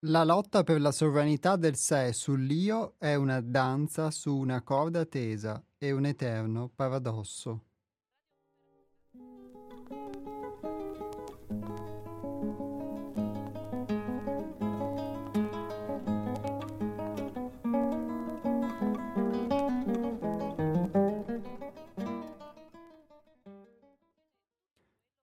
La lotta per la sovranità del sé sull'io è una danza su una corda tesa e un eterno paradosso.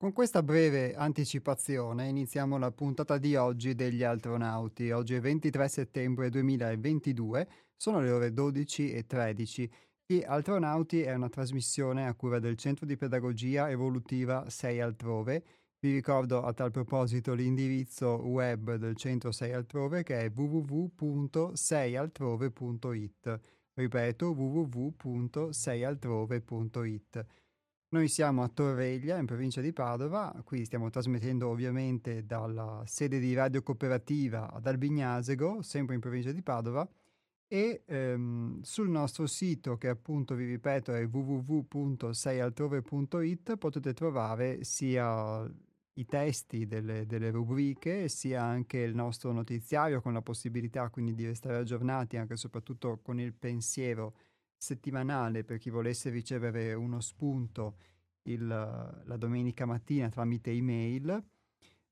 Con questa breve anticipazione iniziamo la puntata di oggi degli Altronauti. Oggi è 23 settembre 2022, sono le ore 12 e 13. Gli Altronauti è una trasmissione a cura del Centro di Pedagogia Evolutiva 6 Altrove. Vi ricordo a tal proposito l'indirizzo web del Centro 6 Altrove che è www.seialtrove.it. Ripeto www.seialtrove.it. Noi siamo a Torreglia, in provincia di Padova, qui stiamo trasmettendo ovviamente dalla sede di Radio Cooperativa ad Albignasego, sempre in provincia di Padova, e ehm, sul nostro sito, che appunto vi ripeto è www.seialtrove.it, potete trovare sia i testi delle, delle, rubriche, sia anche il nostro notiziario con la possibilità quindi di restare aggiornati anche e soprattutto con il pensiero settimanale per chi volesse ricevere uno spunto il, la domenica mattina tramite email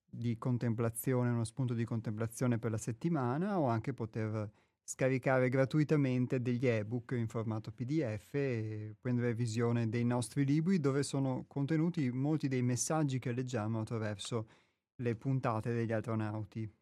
di contemplazione, uno spunto di contemplazione per la settimana o anche poter scaricare gratuitamente degli ebook in formato PDF e prendere visione dei nostri libri dove sono contenuti molti dei messaggi che leggiamo attraverso le puntate degli astronauti.